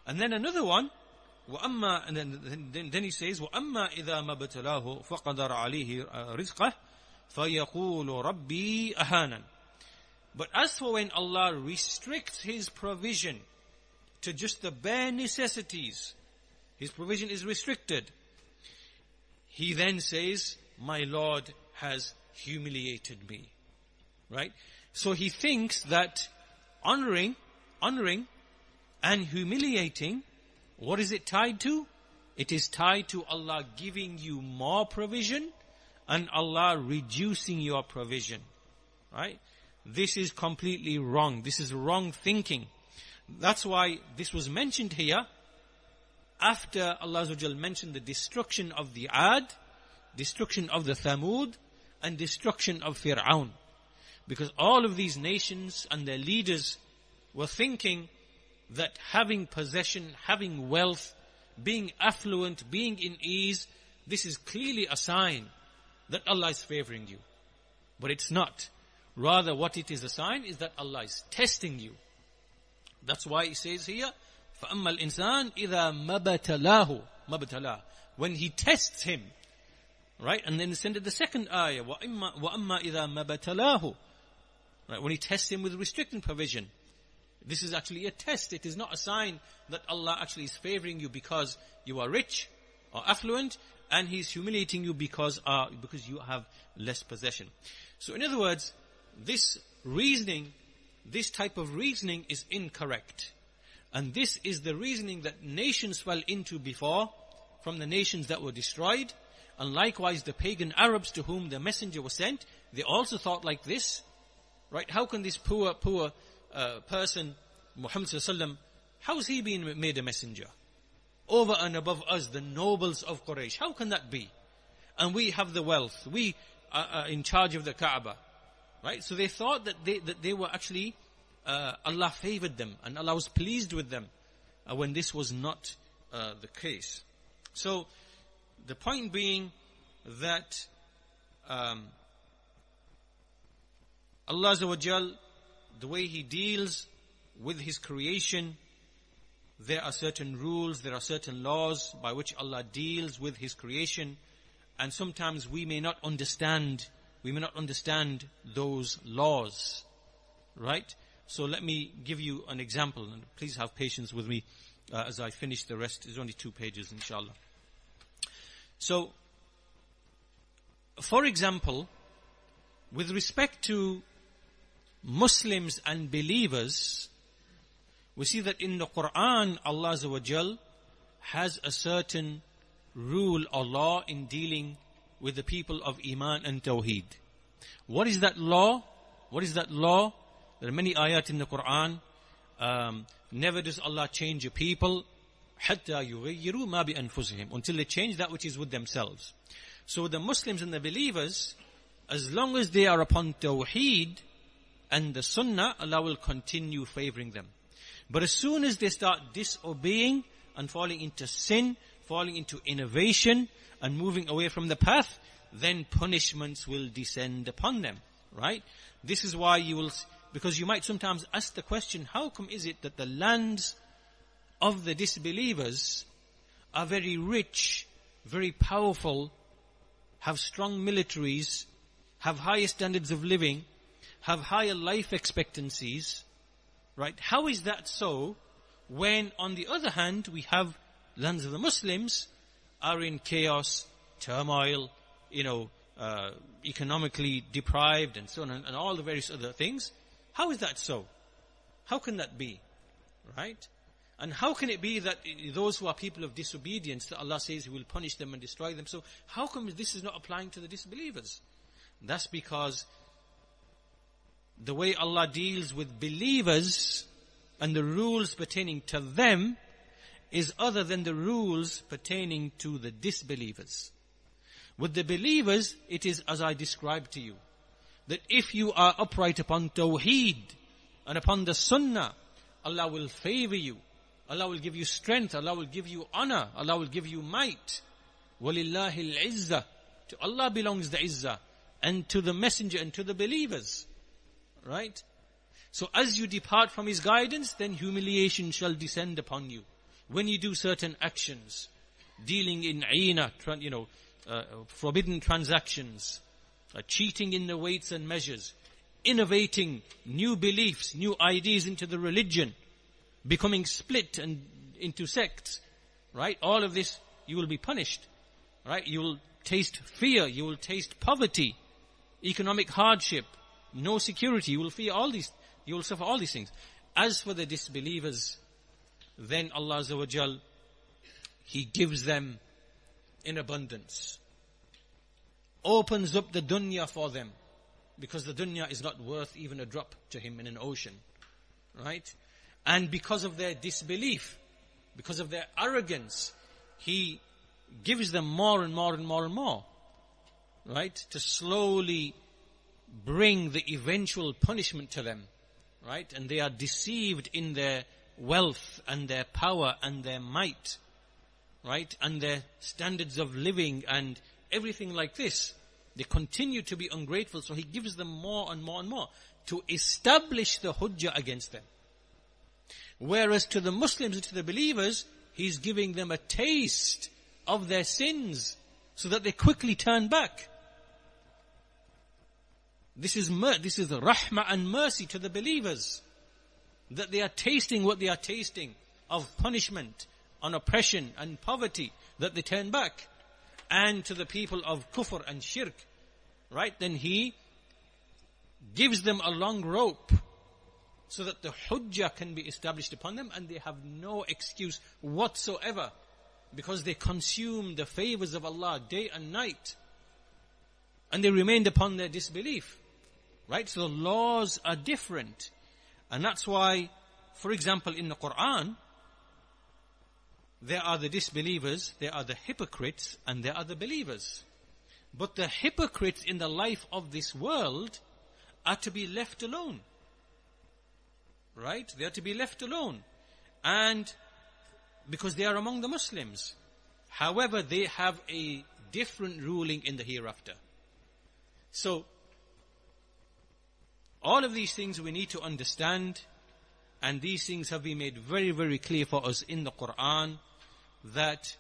And then another one, وأما, and then, then, then he says, وأما إذا ما ابتلاه فقدر عليه رزقه فَيَقُولُ رَبِّي أَهَانًا But as for when Allah restricts His provision to just the bare necessities, His provision is restricted, He then says, my Lord has humiliated me. Right? So he thinks that honoring, honoring and humiliating, what is it tied to? It is tied to Allah giving you more provision and Allah reducing your provision. Right? This is completely wrong. This is wrong thinking. That's why this was mentioned here after Allah mentioned the destruction of the Ad, destruction of the Thamud, and destruction of Fir'aun. Because all of these nations and their leaders were thinking that having possession, having wealth, being affluent, being in ease, this is clearly a sign that Allah is favoring you. But it's not. Rather, what it is a sign is that Allah is testing you. That's why he says here, فَأَمَّا الْإِنسَانِ إِذَا مَبَتَلَاهُ مَبَتَلَاهُ When he tests him, right? And then send the second ayah, وَأَمَّا, وَأَمَّا إِذَا مَبَتَلَاهُ Right? When he tests him with restricting provision. This is actually a test. It is not a sign that Allah actually is favoring you because you are rich or affluent and he's humiliating you because uh, because you have less possession. So in other words, this reasoning, this type of reasoning is incorrect. And this is the reasoning that nations fell into before from the nations that were destroyed. And likewise the pagan Arabs to whom the messenger was sent, they also thought like this. Right? How can this poor, poor uh, person, Muhammad sallallahu how is he being made a messenger? over and above us, the nobles of Quraysh. How can that be? And we have the wealth. We are in charge of the Kaaba. Right? So they thought that they, that they were actually, uh, Allah favored them and Allah was pleased with them uh, when this was not uh, the case. So the point being that um, Allah Azawajal, the way He deals with His creation there are certain rules, there are certain laws by which Allah deals with His creation, and sometimes we may not understand, we may not understand those laws. Right? So let me give you an example, and please have patience with me uh, as I finish the rest. It's only two pages, inshallah. So, for example, with respect to Muslims and believers, we see that in the Quran, Allah has a certain rule or law in dealing with the people of Iman and Tawheed. What is that law? What is that law? There are many ayat in the Quran. Um, never does Allah change a people حتى يغيروا ما بأنفسهم until they change that which is with themselves. So the Muslims and the believers, as long as they are upon Tawheed and the Sunnah, Allah will continue favoring them. But as soon as they start disobeying and falling into sin, falling into innovation and moving away from the path, then punishments will descend upon them. Right? This is why you will, because you might sometimes ask the question, how come is it that the lands of the disbelievers are very rich, very powerful, have strong militaries, have higher standards of living, have higher life expectancies, right? How is that so when on the other hand we have lands of the Muslims are in chaos, turmoil, you know, uh, economically deprived and so on and, all the various other things. How is that so? How can that be? Right? And how can it be that those who are people of disobedience, that Allah says He will punish them and destroy them? So how come this is not applying to the disbelievers? That's because the way Allah deals with believers and the rules pertaining to them is other than the rules pertaining to the disbelievers. With the believers, it is as I described to you. That if you are upright upon Tawheed and upon the Sunnah, Allah will favor you. Allah will give you strength. Allah will give you honor. Allah will give you might. وَلِلَّهِ الْعِزَّةِ To Allah belongs the izzah. And to the messenger and to the believers. Right? So as you depart from His guidance, then humiliation shall descend upon you. When you do certain actions, dealing in aina, you know, uh, forbidden transactions, uh, cheating in the weights and measures, innovating new beliefs, new ideas into the religion, becoming split and into sects, right? All of this, you will be punished, right? You will taste fear, you will taste poverty, economic hardship, no security, you will fear all these, you will suffer all these things. As for the disbelievers, then Allah Azza He gives them in abundance. Opens up the dunya for them. Because the dunya is not worth even a drop to him in an ocean. Right? And because of their disbelief, because of their arrogance, he gives them more and more and more and more. Right? To slowly bring the eventual punishment to them. Right? And they are deceived in their wealth and their power and their might right? And their standards of living and everything like this. They continue to be ungrateful, so he gives them more and more and more to establish the hujjah against them. Whereas to the Muslims and to the believers, he's giving them a taste of their sins so that they quickly turn back. This is mer- this is rahmah and mercy to the believers that they are tasting what they are tasting of punishment on oppression and poverty that they turn back. And to the people of kufr and shirk, right? Then he gives them a long rope so that the hujjah can be established upon them and they have no excuse whatsoever because they consume the favors of Allah day and night and they remained upon their disbelief. Right? So the laws are different. And that's why, for example, in the Quran, there are the disbelievers, there are the hypocrites, and there are the believers. But the hypocrites in the life of this world are to be left alone. Right? They are to be left alone. And because they are among the Muslims. However, they have a different ruling in the hereafter. So, all of these things we need to understand, and these things have been made very, very clear for us in the Quran that,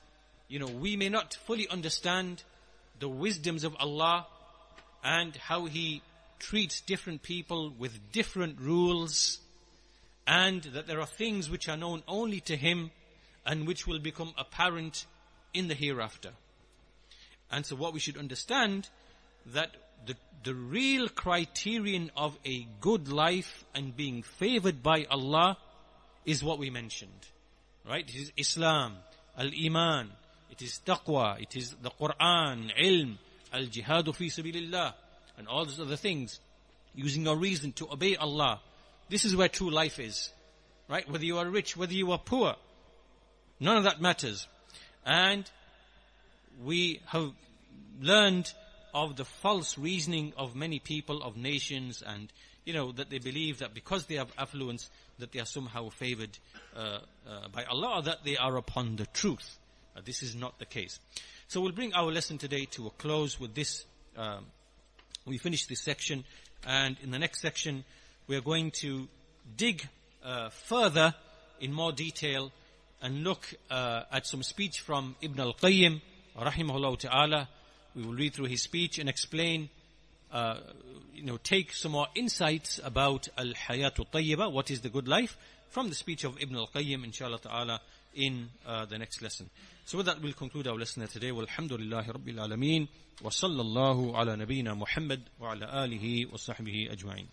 you know, we may not fully understand the wisdoms of Allah and how He treats different people with different rules and that there are things which are known only to Him and which will become apparent in the hereafter. And so what we should understand that the, the real criterion of a good life and being favored by Allah is what we mentioned. Right? It is Islam, al-iman, it is taqwa, it is the Quran, ilm, al-jihadu fi sabilillah, and all those other things, using your reason to obey Allah. This is where true life is. Right? Whether you are rich, whether you are poor, none of that matters. And we have learned of the false reasoning of many people, of nations, and you know that they believe that because they have affluence, that they are somehow favored uh, uh, by Allah, that they are upon the truth. Uh, this is not the case. So we'll bring our lesson today to a close with this. Um, we finish this section, and in the next section, we are going to dig uh, further in more detail and look uh, at some speech from Ibn al-Qayyim, rahimahullah ta'ala. We will read through his speech and explain, uh, you know, take some more insights about al-hayatul tayyiba, what is the good life, from the speech of Ibn al-Qayyim, inshallah ta'ala, in uh, the next lesson. So with that, we'll conclude our lesson today. Walhamdulillahi Rabbil Alameen. Wa sallallahu ala nabiyyina Muhammad wa ala alihi wa sahbihi ajma'in.